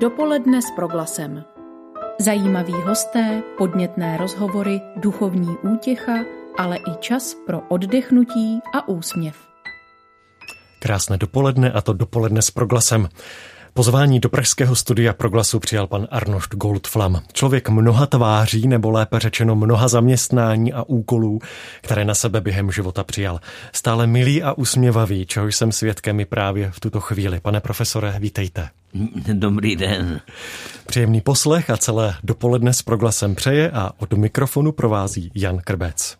Dopoledne s proglasem. Zajímaví hosté, podnětné rozhovory, duchovní útěcha, ale i čas pro oddechnutí a úsměv. Krásné dopoledne a to dopoledne s proglasem. Pozvání do pražského studia proglasu přijal pan Arnošt Goldflam. Člověk mnoha tváří, nebo lépe řečeno mnoha zaměstnání a úkolů, které na sebe během života přijal. Stále milý a usměvavý, čeho jsem svědkem i právě v tuto chvíli. Pane profesore, vítejte. Dobrý den. Příjemný poslech a celé dopoledne s proglasem přeje a od mikrofonu provází Jan Krbec.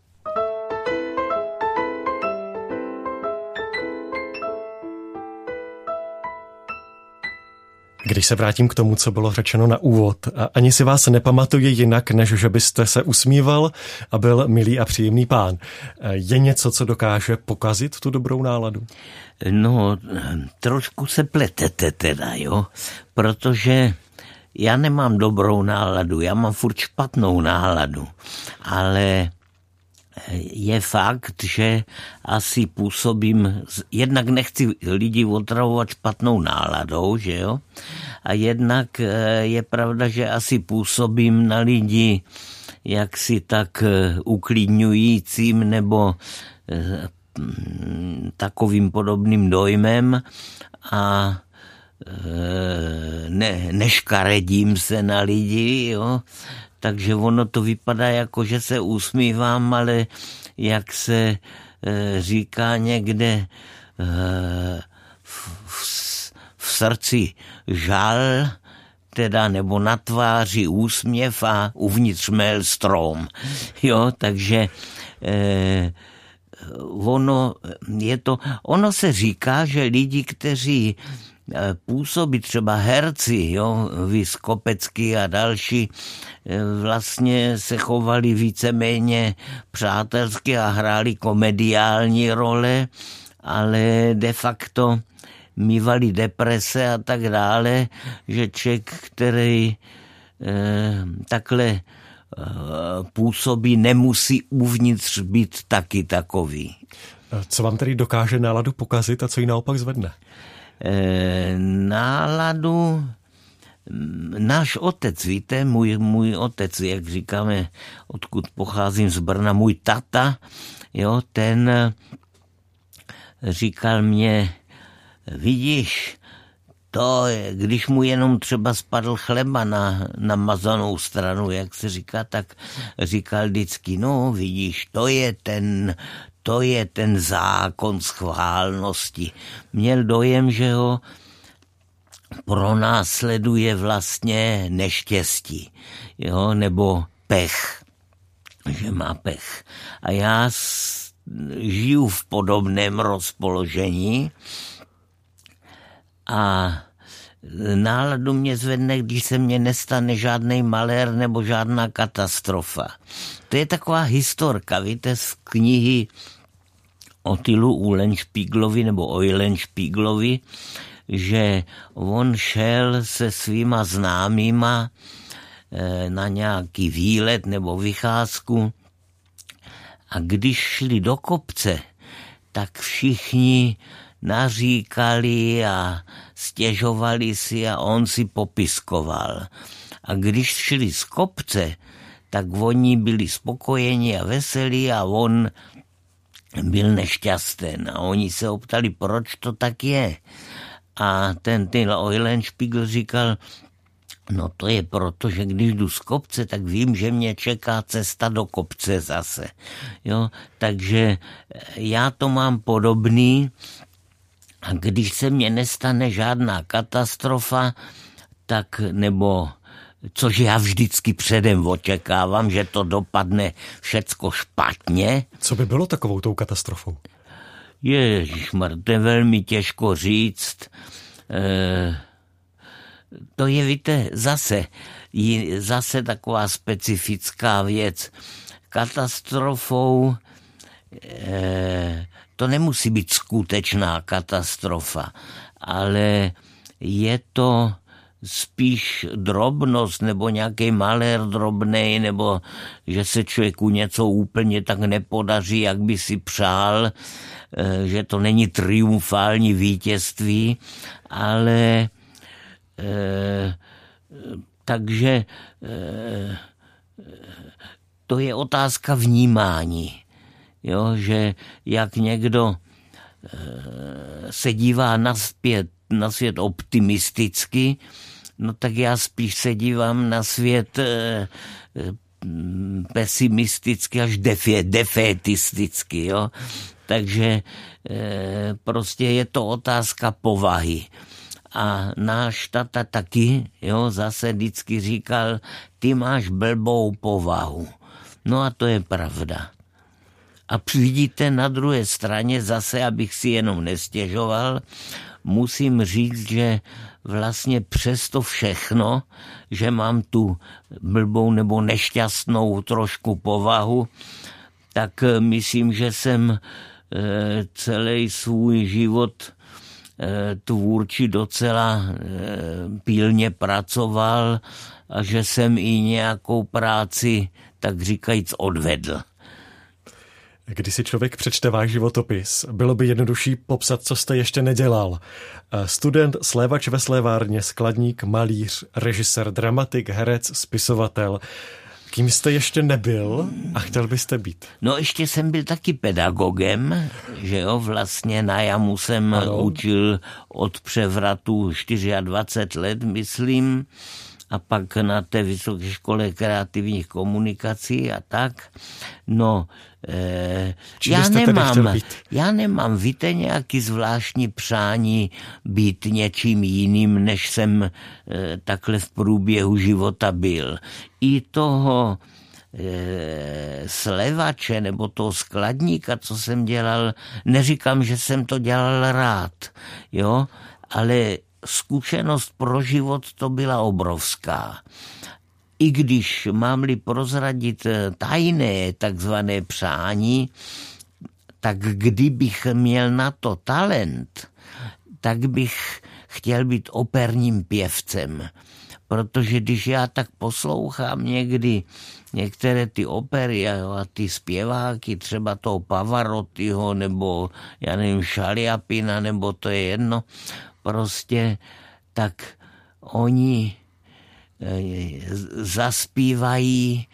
Když se vrátím k tomu, co bylo řečeno na úvod, ani si vás nepamatuje jinak, než že byste se usmíval a byl milý a příjemný pán. Je něco, co dokáže pokazit tu dobrou náladu? No, trošku se pletete teda, jo, protože já nemám dobrou náladu, já mám furt špatnou náladu, ale je fakt, že asi působím, jednak nechci lidi otravovat špatnou náladou, že jo, a jednak eh, je pravda, že asi působím na lidi jaksi tak eh, uklidňujícím nebo eh, takovým podobným dojmem a ne, neškaredím se na lidi, jo, takže ono to vypadá jako, že se usmívám, ale jak se e, říká někde e, v, v, v srdci žal, teda nebo na tváři úsměv a uvnitř měl strom. Jo, takže e, ono je to, ono se říká, že lidi, kteří Eh, působí třeba herci, jo, Vyskopecký a další, eh, vlastně se chovali víceméně přátelsky a hráli komediální role, ale de facto mývali deprese a tak dále, že člověk, který eh, takhle eh, působí, nemusí uvnitř být taky takový. Co vám tedy dokáže náladu pokazit a co ji naopak zvedne? Eh, náladu náš otec, víte, můj, můj otec, jak říkáme, odkud pocházím z Brna, můj tata, jo, ten říkal mě, vidíš, to, když mu jenom třeba spadl chleba na, na mazanou stranu, jak se říká, tak říkal vždycky, no vidíš, to je ten, to je ten zákon schválnosti. Měl dojem, že ho pronásleduje vlastně neštěstí, jo, nebo pech, že má pech. A já žiju v podobném rozpoložení a náladu mě zvedne, když se mně nestane žádný malér nebo žádná katastrofa. To je taková historka, víte, z knihy Otilu Uhlenspieglovi nebo Eulenspieglovi, že on šel se svýma známýma eh, na nějaký výlet nebo vycházku a když šli do kopce, tak všichni naříkali a stěžovali si a on si popiskoval. A když šli z kopce, tak oni byli spokojeni a veselí a on byl nešťastný a oni se optali, proč to tak je. A ten, ten Eulenspiegel říkal, no to je proto, že když jdu z kopce, tak vím, že mě čeká cesta do kopce zase. Jo, takže já to mám podobný a když se mně nestane žádná katastrofa, tak nebo což já vždycky předem očekávám, že to dopadne všecko špatně. Co by bylo takovou tou katastrofou? Ježišmar, to je velmi těžko říct. E, to je, víte, zase, zase taková specifická věc. Katastrofou e, to nemusí být skutečná katastrofa, ale je to spíš drobnost nebo nějaký malér drobný, nebo že se člověku něco úplně tak nepodaří, jak by si přál, eh, že to není triumfální vítězství, ale eh, takže to je otázka vnímání. Jo, že jak někdo se dívá na, zpět, na svět optimisticky, no tak já spíš se dívám na svět pesimisticky až defe, defetisticky. Jo? Takže prostě je to otázka povahy. A náš tata taky, jo, zase vždycky říkal, ty máš blbou povahu. No a to je pravda. A vidíte na druhé straně zase, abych si jenom nestěžoval, musím říct, že vlastně přesto všechno, že mám tu blbou nebo nešťastnou trošku povahu, tak myslím, že jsem eh, celý svůj život Eh, tvůrči docela eh, pílně pracoval a že jsem i nějakou práci, tak říkajíc, odvedl. Když si člověk přečte váš životopis, bylo by jednodušší popsat, co jste ještě nedělal. Eh, student, slévač ve slévárně, skladník, malíř, režisér, dramatik, herec, spisovatel. Kým jste ještě nebyl a chtěl byste být? No ještě jsem byl taky pedagogem, že jo, vlastně na jamu jsem ano. učil od převratu 24 let, myslím, a pak na té vysoké škole kreativních komunikací a tak. No, Eh, já nemám, já nemám, víte, nějaký zvláštní přání být něčím jiným, než jsem eh, takhle v průběhu života byl. I toho eh, slevače nebo toho skladníka, co jsem dělal, neříkám, že jsem to dělal rád, jo, ale zkušenost pro život to byla obrovská i když mám-li prozradit eh, tajné takzvané přání, tak kdybych měl na to talent, tak bych chtěl být operním pěvcem. Protože když já tak poslouchám někdy některé ty opery a ty zpěváky, třeba toho Pavarottiho nebo já nevím, Šaliapina, nebo to je jedno, prostě tak oni zaspívají,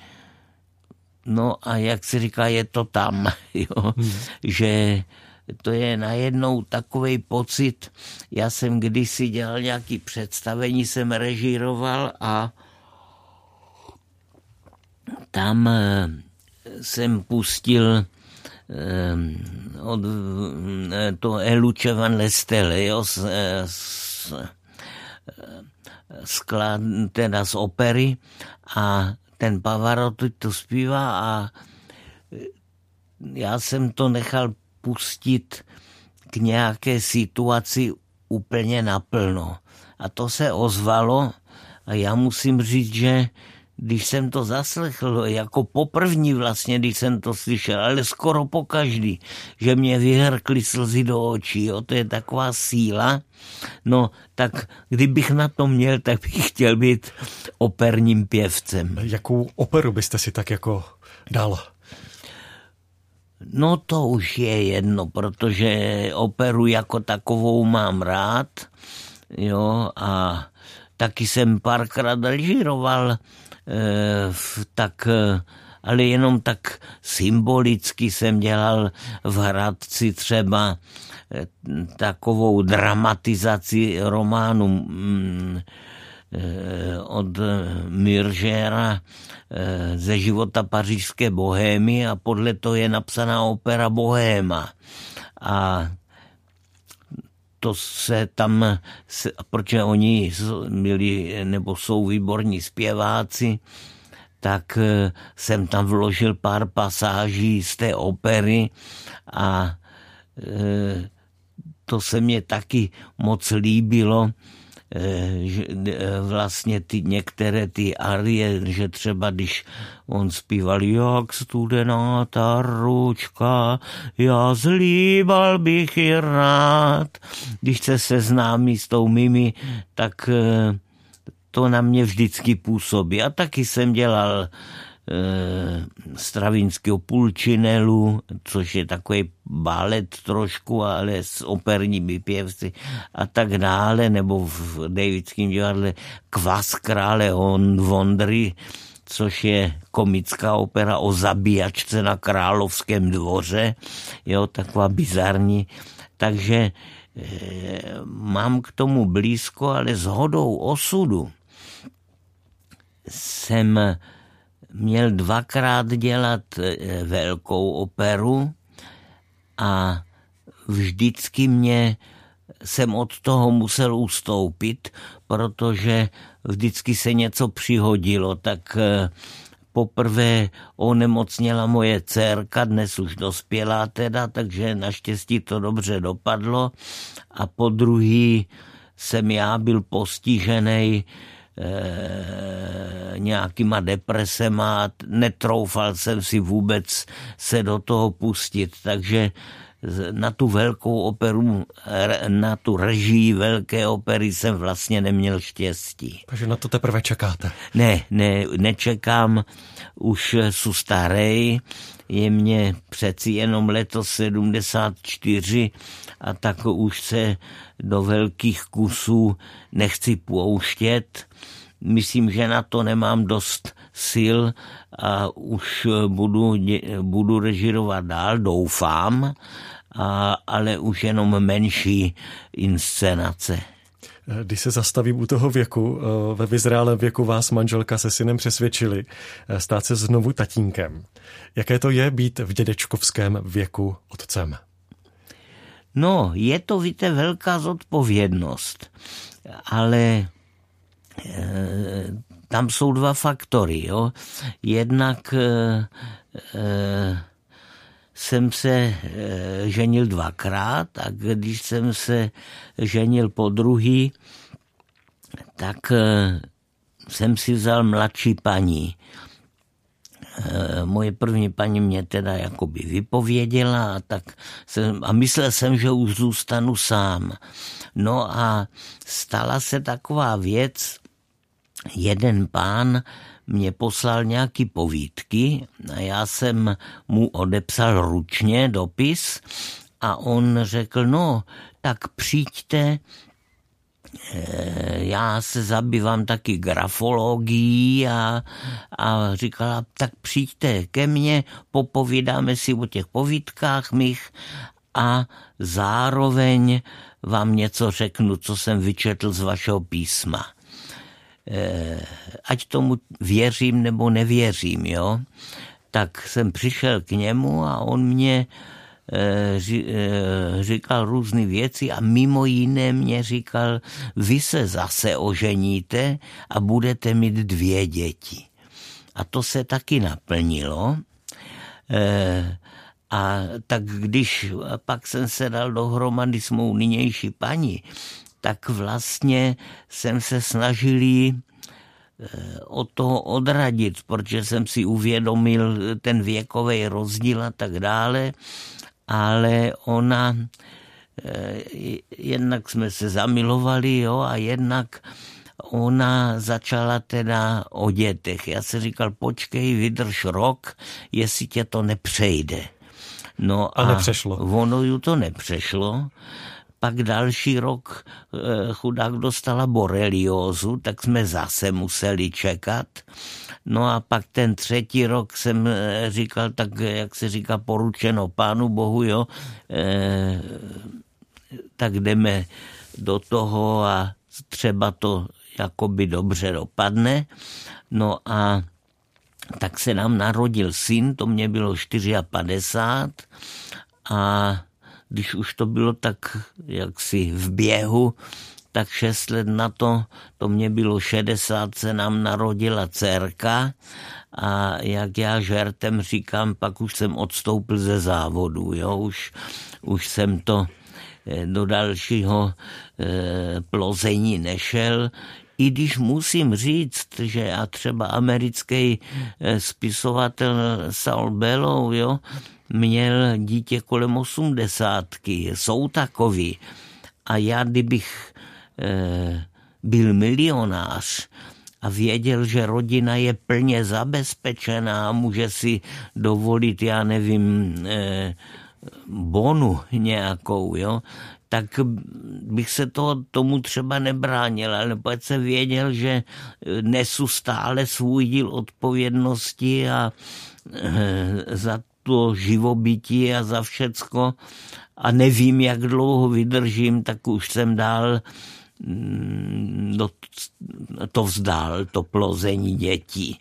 no a jak se říká, je to tam, jo? Hmm. že to je najednou takový pocit, já jsem kdysi dělal nějaký představení, jsem režíroval a tam eh, jsem pustil eh, od eh, to Eluče van Lestele, jo, s, s, sklad, teda z opery a ten Pavarotti to zpívá a já jsem to nechal pustit k nějaké situaci úplně naplno. A to se ozvalo a já musím říct, že když jsem to zaslechl, jako poprvní vlastně, když jsem to slyšel, ale skoro po každý, že mě vyhrkly slzy do očí, jo, to je taková síla. No, tak kdybych na to měl, tak bych chtěl být operním pěvcem. Jakou operu byste si tak jako dal? No to už je jedno, protože operu jako takovou mám rád, jo, a taky jsem párkrát režíroval tak eh, ale jenom tak symbolicky jsem dělal v Hradci třeba eh, takovou dramatizaci románu mm, od Miržera ze života pařížské bohémy a podle toho je napsaná opera Bohéma. A to se tam, protože oni byli nebo jsou výborní zpěváci, tak eh, jsem tam vložil pár pasáží z té opery a eh, to se mě taky moc líbilo, vlastně ty některé ty arie, že třeba když on zpíval jak studená ta ručka, já zlíbal bych ji rád. Když se seznámí s tou mimi, tak eh, to na mě vždycky působí. A taky jsem dělal Stravinského Pulčinelu, což je takový balet trošku, ale s operními pěvci a tak dále, nebo v Davidském divadle Kvas krále Vondry, což je komická opera o zabíjačce na královském dvoře, jo, taková bizarní. Takže e, mám k tomu blízko, ale s hodou osudu jsem měl dvakrát dělat eh, velkou operu a vždycky mě jsem od toho musel ustoupit, protože vždycky se něco přihodilo, tak eh, poprvé onemocněla moje dcerka, dnes už dospělá teda, takže naštěstí to dobře dopadlo. A po druhý jsem já byl postižený e, nějakýma depresema, netroufal jsem si vůbec se do toho pustit, takže na tu velkou operu, na tu režii velké opery jsem vlastně neměl štěstí. Takže na to teprve čekáte? Ne, ne, nečekám, už jsou starý, je mě přeci jenom letos 74 a tak už se do velkých kusů nechci pouštět. Myslím, že na to nemám dost sil a už budu, budu režirovat dál, doufám, a, ale už jenom menší inscenace. Když se zastavím u toho věku, eh, ve vyzrálém věku vás manželka se synem přesvědčili eh, stát se znovu tatínkem. Jaké to je být v dědečkovském věku otcem? No, je to, víte, velká zodpovědnost, ale e, tam jsou dva faktory. Jo? Jednak e, e, jsem se e, ženil dvakrát a když jsem se ženil po druhý, tak e, jsem si vzal mladší paní. E, moje první paní mě teda jakoby vypověděla a, tak jsem, a myslel jsem, že už zůstanu sám. No a stala se taková věc, jeden pán mě poslal nějaký povídky a já jsem mu odepsal ručně dopis a on řekl, no, tak přijďte, eh, já se zabývám taky grafologií a, a říkala, tak přijďte ke mně, popovídáme si o těch povídkách mých a zároveň vám něco řeknu, co jsem vyčetl z vašeho písma. Eh, ať tomu věřím nebo nevěřím, jo, tak jsem přišel k němu a on mě eh, eh, říkal různé věci a mimo jiné mě říkal, vy se zase oženíte a budete mít dvě děti. A to se taky naplnilo. A tak když pak jsem se dal dohromady s mou nynější paní, tak vlastně jsem se snažil eh, od toho odradit, protože jsem si uvědomil ten věkový rozdíl a tak dále, ale ona, eh, jednak jsme se zamilovali, jo, a jednak ona začala teda o dětech. Já se říkal, počkej, vydrž rok, jestli tě to nepřejde. No a, a nepřešlo. ono ju to nepřešlo pak další rok eh, chudák dostala boreliózu, tak jsme zase museli čekat. No a pak ten třetí rok jsem eh, říkal, tak jak se říká, poručeno pánu bohu, jo, eh, tak jdeme do toho a třeba to jakoby dobře dopadne. No a tak se nám narodil syn, to mě bylo 54 a když už to bylo tak jaksi v běhu, tak šest let na to, to mě bylo 60, se nám narodila dcerka a jak já žertem říkám, pak už jsem odstoupil ze závodu, jo, už, už jsem to eh, do dalšího e, plození nešel, i když musím říct, že a třeba americký eh, spisovatel Saul Bellow, jo, měl dítě kolem osmdesátky, jsou takový. A já, kdybych e, byl milionář a věděl, že rodina je plně zabezpečená a může si dovolit, já nevím, eh, bonu nějakou, jo, tak bych se toho, tomu třeba nebránil, ale pak se věděl, že nesu stále svůj díl odpovědnosti a za to živobytí a za všecko a nevím, jak dlouho vydržím, tak už jsem dál mm, to vzdál, to plození dětí.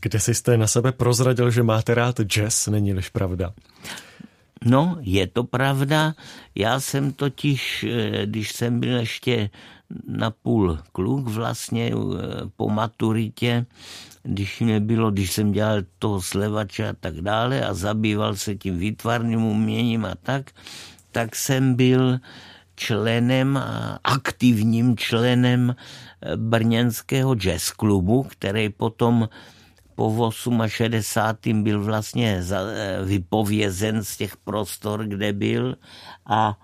Kde jste na sebe prozradil, že máte rád jazz, není-liž pravda? No, je to pravda. Já jsem totiž, eh, když jsem byl ještě na půl kluk vlastně eh, po maturitě, když mě bylo, když jsem dělal toho slevače a tak dále a zabýval se tím výtvarným uměním a tak, tak jsem byl členem aktivním členem eh, brněnského jazz klubu, který potom po 68. byl vlastně eh, vypovězen z těch prostor, kde byl a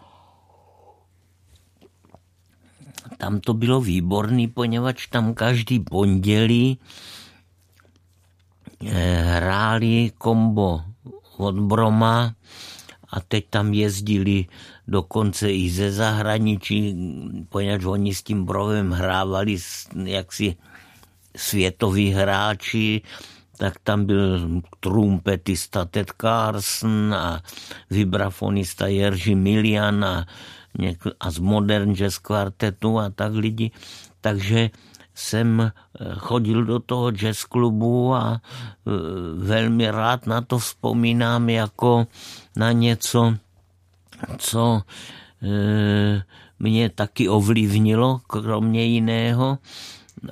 tam to bylo výborný, poněvadž tam každý pondělí eh, hráli kombo od Broma a teď tam jezdili dokonce i ze zahraničí, poněvadž oni s tím Brovem hrávali jaksi světoví hráči, tak tam byl trumpetista Ted Carson a vibrafonista Jerzy Milian a, a z Modern Jazz Quartetu a tak lidi. Takže jsem eh, chodil do toho jazz klubu a eh, velmi rád na to vzpomínám jako na něco, co eh, mě taky ovlivnilo, kromě jiného.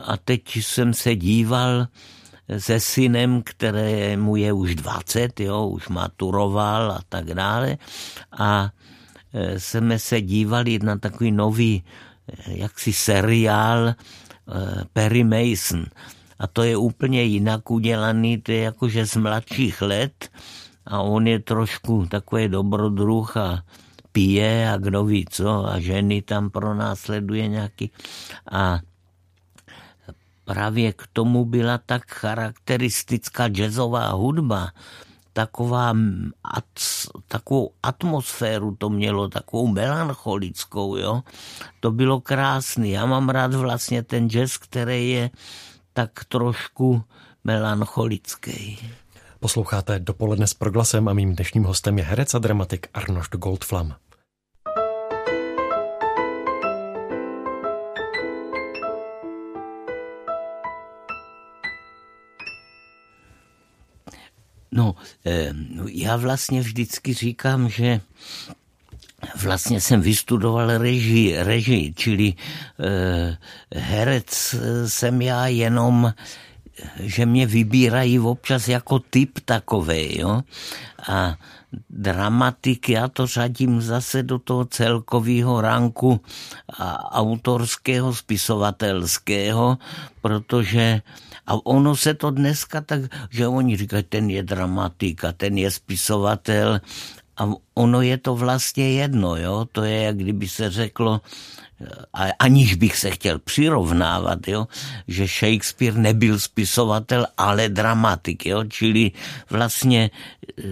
A teď jsem se díval se synem, kterému je už 20, jo, už maturoval a tak dále. A e, jsme se dívali na takový nový e, jaksi seriál e, Perry Mason. A to je úplně jinak udělaný, to je jakože z mladších let a on je trošku takový dobrodruh a pije a kdo ví co a ženy tam pronásleduje nějaký. A právě k tomu byla tak charakteristická jazzová hudba, taková, at, takovou atmosféru to mělo, takovou melancholickou, jo. To bylo krásný. Já mám rád vlastně ten jazz, který je tak trošku melancholický. Posloucháte dopoledne s proglasem a mým dnešním hostem je herec a dramatik Arnošt Goldflam. No, eh, já vlastně vždycky říkám, že vlastně jsem vystudoval režii, režii čili eh, herec jsem já jenom že mě vybírají občas jako typ takový, jo. A dramatik, já to řadím zase do toho celkového ranku autorského, spisovatelského, protože a ono se to dneska tak, že oni říkají, ten je dramatik a ten je spisovatel a ono je to vlastně jedno, jo? to je, jak kdyby se řeklo, a aniž bych se chtěl přirovnávat, jo, že Shakespeare nebyl spisovatel, ale dramatik, jo, čili vlastně e,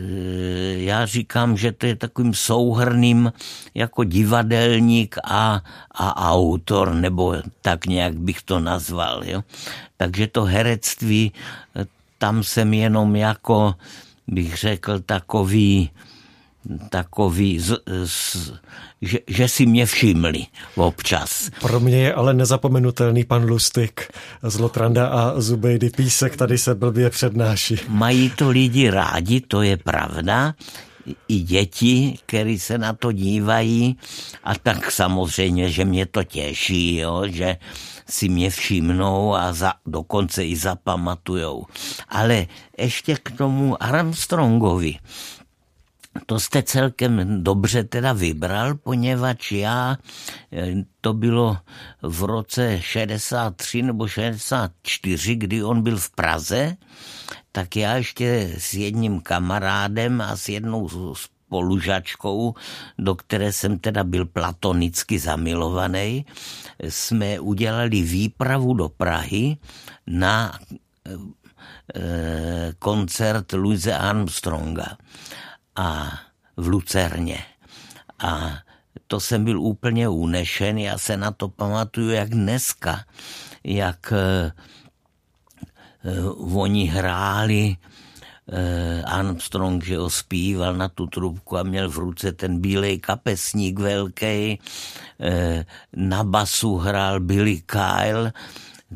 já říkám, že to je takovým souhrným jako divadelník a, a autor, nebo tak nějak bych to nazval, jo. Takže to herectví, e, tam jsem jenom jako, bych řekl, takový, takový, z, z, že, že si mě všimli občas. Pro mě je ale nezapomenutelný pan Lustig z Lotranda a Zubejdy Písek tady se blbě přednáší. Mají to lidi rádi, to je pravda, i děti, který se na to dívají a tak samozřejmě, že mě to těší, jo, že si mě všimnou a za, dokonce i zapamatujou. Ale ještě k tomu Armstrongovi. To jste celkem dobře teda vybral, poněvadž já, eh, to bylo v roce 63 nebo 64, kdy on byl v Praze, tak já ještě s jedním kamarádem a s jednou spolužačkou, do které jsem teda byl platonicky zamilovaný, jsme udělali výpravu do Prahy na e, koncert Louise Armstronga a v Lucerně. A to jsem byl úplně unešen, já se na to pamatuju jak dneska, jak e, oni hráli Eh, Armstrong, že ho zpíval na tu trubku a měl v ruce ten bílej kapesník velký. Eh, na basu hrál Billy Kyle,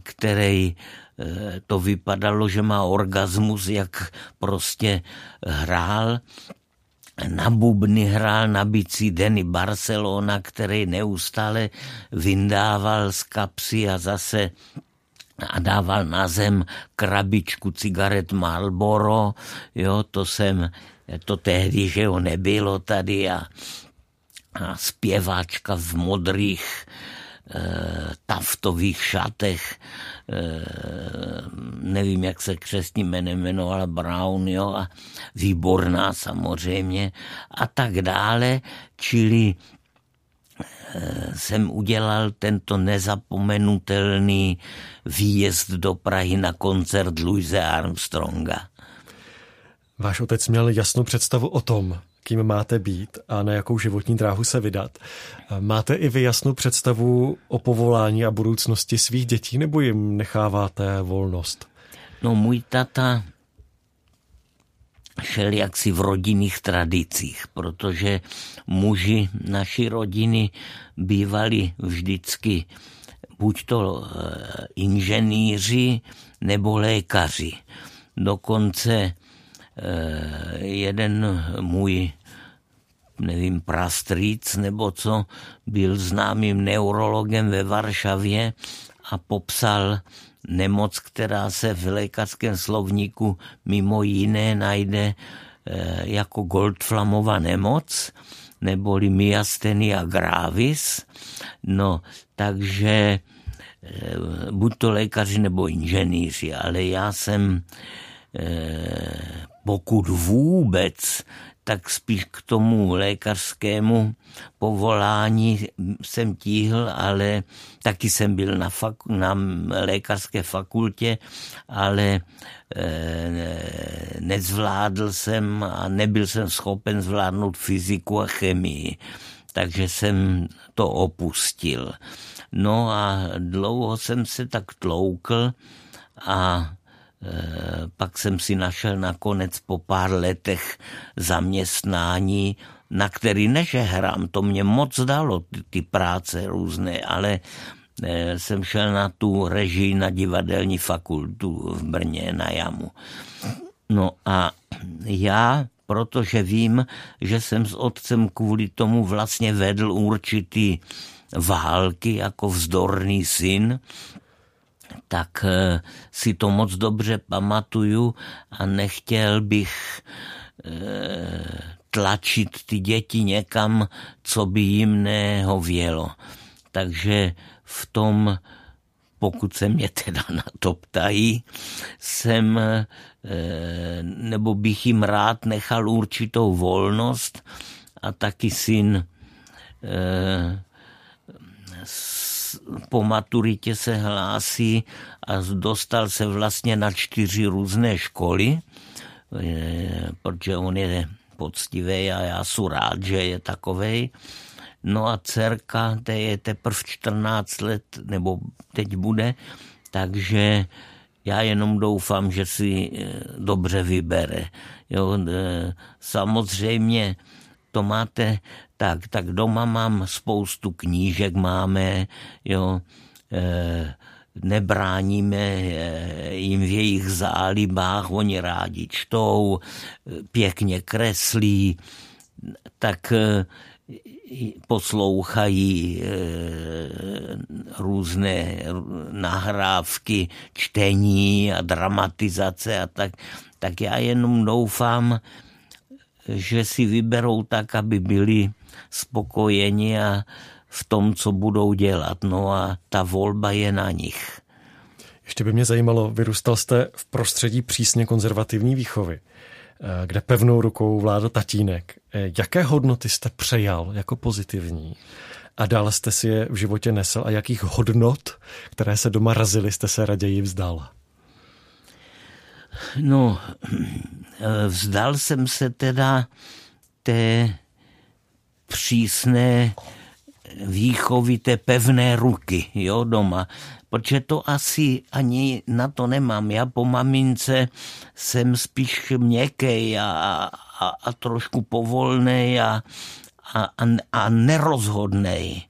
který eh, to vypadalo, že má orgasmus, jak prostě hrál. Na bubny hrál na bicí Denny Barcelona, který neustále vyndával z kapsy a zase a dával na zem krabičku cigaret Marlboro, jo, to jsem, to tehdy, že jo, nebylo tady a, a zpěváčka v modrých taftových šatech, e, nevím, jak se křesním jménem jmenovala Brown, jo, a výborná samozřejmě a tak dále, čili jsem udělal tento nezapomenutelný výjezd do Prahy na koncert Louise Armstronga. Váš otec měl jasnou představu o tom, kým máte být a na jakou životní dráhu se vydat. Máte i vy jasnou představu o povolání a budoucnosti svých dětí, nebo jim necháváte volnost? No můj tata šel jaksi v rodinných tradicích, protože muži naší rodiny bývali vždycky buď to eh, inženýři nebo lékaři. Dokonce jeden můj nevím, prastrýc nebo co, byl známým neurologem ve Varšavě a popsal nemoc, která se v lékařském slovníku mimo jiné najde eh, jako Goldflamova nemoc, neboli myastenia gravis. No, takže eh, buď to lékaři nebo inženýři, ale já jsem eh, pokud vůbec tak spíš k tomu lékařskému povolání jsem tíhl, ale taky jsem byl na, faku, na lékařské fakultě, ale e, nezvládl jsem a nebyl jsem schopen zvládnout fyziku a chemii, takže jsem to opustil. No a dlouho jsem se tak tloukl a pak jsem si našel nakonec po pár letech zaměstnání, na který neže hrám, to mě moc dalo, ty, ty práce různé, ale eh, jsem šel na tu režii na divadelní fakultu v Brně na jamu. No a já, protože vím, že jsem s otcem kvůli tomu vlastně vedl určitý války jako vzdorný syn, tak eh, si to moc dobře pamatuju a nechtěl bych eh, tlačit ty děti někam, co by jim nehovělo. Takže v tom, pokud se mě teda na to ptají, jsem, eh, nebo bych jim rád nechal určitou volnost a taky syn po maturitě se hlásí a dostal se vlastně na čtyři různé školy, protože on je poctivý a já jsem rád, že je takovej. No a dcerka, to je teprve 14 let, nebo teď bude, takže já jenom doufám, že si eh, dobře vybere. Jo, eh, samozřejmě to máte tak, tak doma mám spoustu knížek, máme, jo, e, nebráníme eh, jim v jejich zálibách, oni rádi čtou, pěkně kreslí, tak eh, poslouchají různé nahrávky čtení a dramatizace a tak, tak já jenom doufám, že si vyberou tak, aby byli spokojeni a v tom, co budou dělat. No a ta volba je na nich. Ještě by mě zajímalo, vyrůstal jste v prostředí přísně konzervativní výchovy, eh, kde pevnou rukou vládl tatínek. Eh, jaké hodnoty jste přejal jako pozitivní a dále jste si je v životě nesl a jakých hodnot, které se doma razily, jste se raději vzdal? No, vzdal jsem se teda té přísné výchovy té pevné ruky, jo, doma. Protože to asi ani na to nemám. Já po mamince jsem spíš měkký a, a, a trošku povolný a, a, a, a nerozhodnej.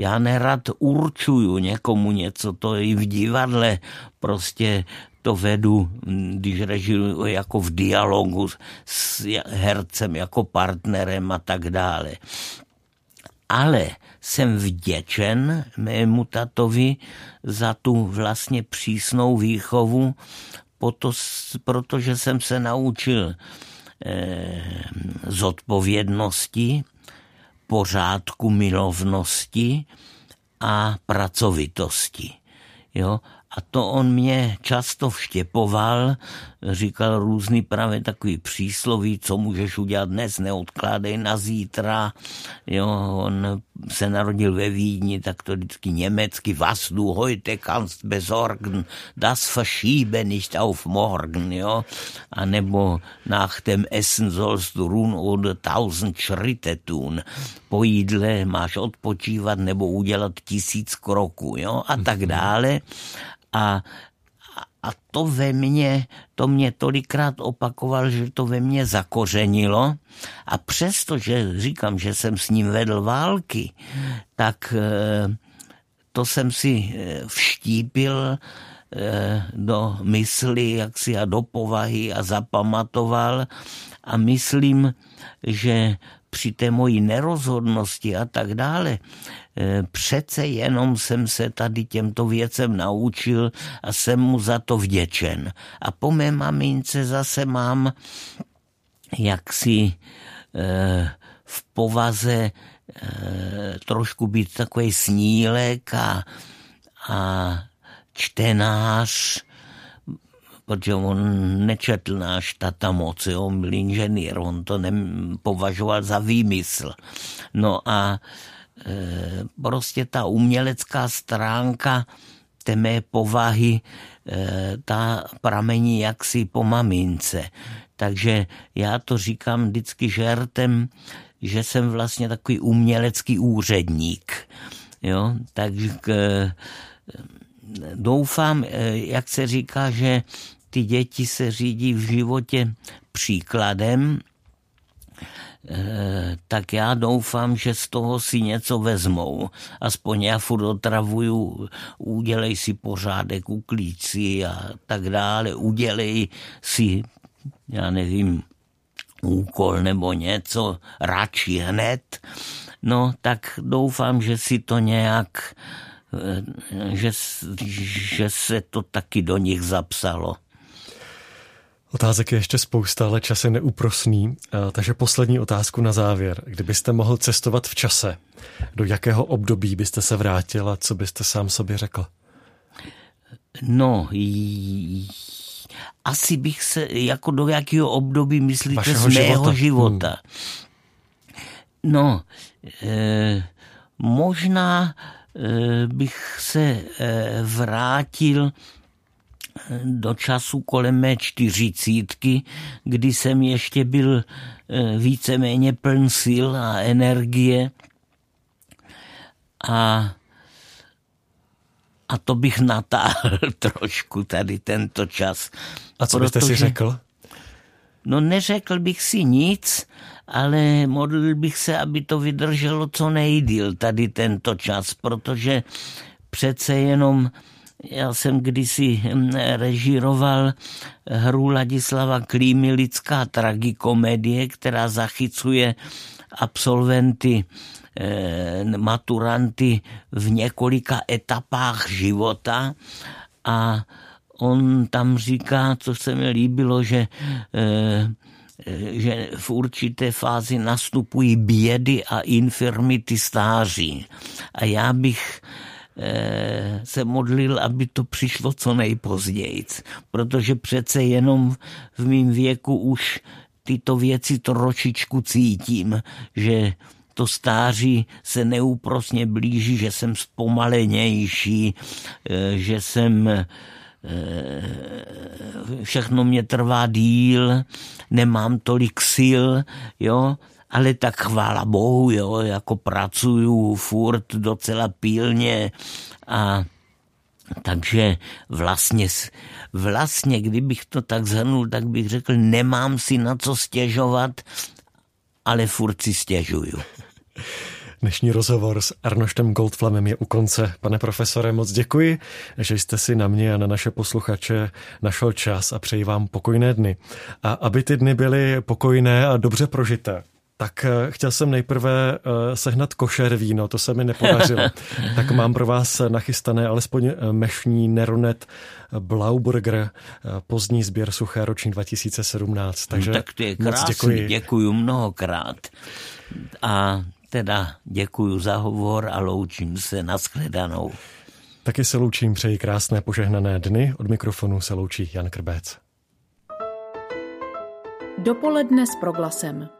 Já nerad určuju někomu něco, to i v divadle prostě to vedu, když režiruju jako v dialogu s hercem, jako partnerem a tak dále. Ale jsem vděčen mému tatovi za tu vlastně přísnou výchovu, protože jsem se naučil eh, zodpovědnosti, pořádku milovnosti a pracovitosti. Jo? A to on mě často vštěpoval, říkal různý právě takový přísloví, co můžeš udělat dnes, neodkládej na zítra. Jo, on se narodil ve Vídni, tak to vždycky německy, was du heute kannst besorgen, das verschiebe nicht auf morgen, jo. A nebo nach dem Essen sollst du ruhen oder tausend Schritte tun. Po jídle máš odpočívat nebo udělat tisíc kroků, jo, a tak dále. A, a to ve mně, to mě tolikrát opakoval, že to ve mně zakořenilo. A přesto, že říkám, že jsem s ním vedl války, tak eh, to jsem si eh, vštípil eh, do mysli jaksi a do povahy a zapamatoval. A myslím, že při té mojí nerozhodnosti a tak dále, e, přece jenom jsem se tady těmto věcem naučil a jsem mu za to vděčen. A po mé mamince zase mám jaksi e, v povaze e, trošku být takový snílek a, a čtenář, protože on nečetl náš tata moc, jo, on byl inženýr, on to považoval za výmysl. No a e, prostě ta umělecká stránka té mé povahy, e, ta pramení jaksi po mamince. Takže já to říkám vždycky žertem, že jsem vlastně takový umělecký úředník. Jo? Takže e, doufám, e, jak se říká, že ty děti se řídí v životě příkladem, eh, tak já doufám, že z toho si něco vezmou. Aspoň já furt otravuju, udělej si pořádek, uklíč si a tak dále, udělej si, já nevím, úkol nebo něco, radši hned. No, tak doufám, že si to nějak, eh, že, že se to taky do nich zapsalo. Otázek je ještě spousta, ale čas je neúprosný, takže poslední otázku na závěr. Kdybyste mohl cestovat v čase, do jakého období byste se vrátil a co byste sám sobě řekl? No, asi bych se, jako do jakého období myslíte Vašeho z mého života? života? Hmm. No, e, možná e, bych se e, vrátil do času kolem mé čtyřicítky, kdy jsem ještě byl eh, víceméně pln sil a energie a a to bych natáhl trošku tady tento čas. A co protože, byste si řekl? No neřekl bych si nic, ale modlil bych se, aby to vydrželo co nejdíl tady tento čas, protože přece jenom já jsem kdysi hm, režíroval hru Ladislava Klímy Lidská tragikomedie, která zachycuje absolventy eh, maturanty v několika etapách života a on tam říká, co se mi líbilo, že eh, že v určité fázi nastupují bědy a infirmity stáří. A já bych se modlil, aby to přišlo co nejpozději, protože přece jenom v mém věku už tyto věci trošičku cítím, že to stáří se neúprosně blíží, že jsem zpomalenější, eh, že jsem eh, všechno mě trvá díl, nemám tolik sil, jo, ale tak chvála Bohu, jo, jako pracuju furt docela pilně a takže vlastně, vlastně, kdybych to tak zhrnul, tak bych řekl, nemám si na co stěžovat, ale furt si stěžuju. Dnešní rozhovor s Arnoštem Goldflamem je u konce. Pane profesore, moc děkuji, že jste si na mě a na naše posluchače našel čas a přeji vám pokojné dny. A aby ty dny byly pokojné a dobře prožité, tak eh, chtěl jsem nejprve eh, sehnat košer víno, to se mi nepodařilo. tak mám pro vás nachystané alespoň eh, mešní Neronet Blauburger, pozdní sběr suché roční 2017. Takže no, tak to je krásný, moc děkuji. děkuji mnohokrát. A teda děkuji za hovor a loučím se, nashledanou. Taky se loučím, přeji krásné požehnané dny. Od mikrofonu se loučí Jan Krbec. Dopoledne s proglasem.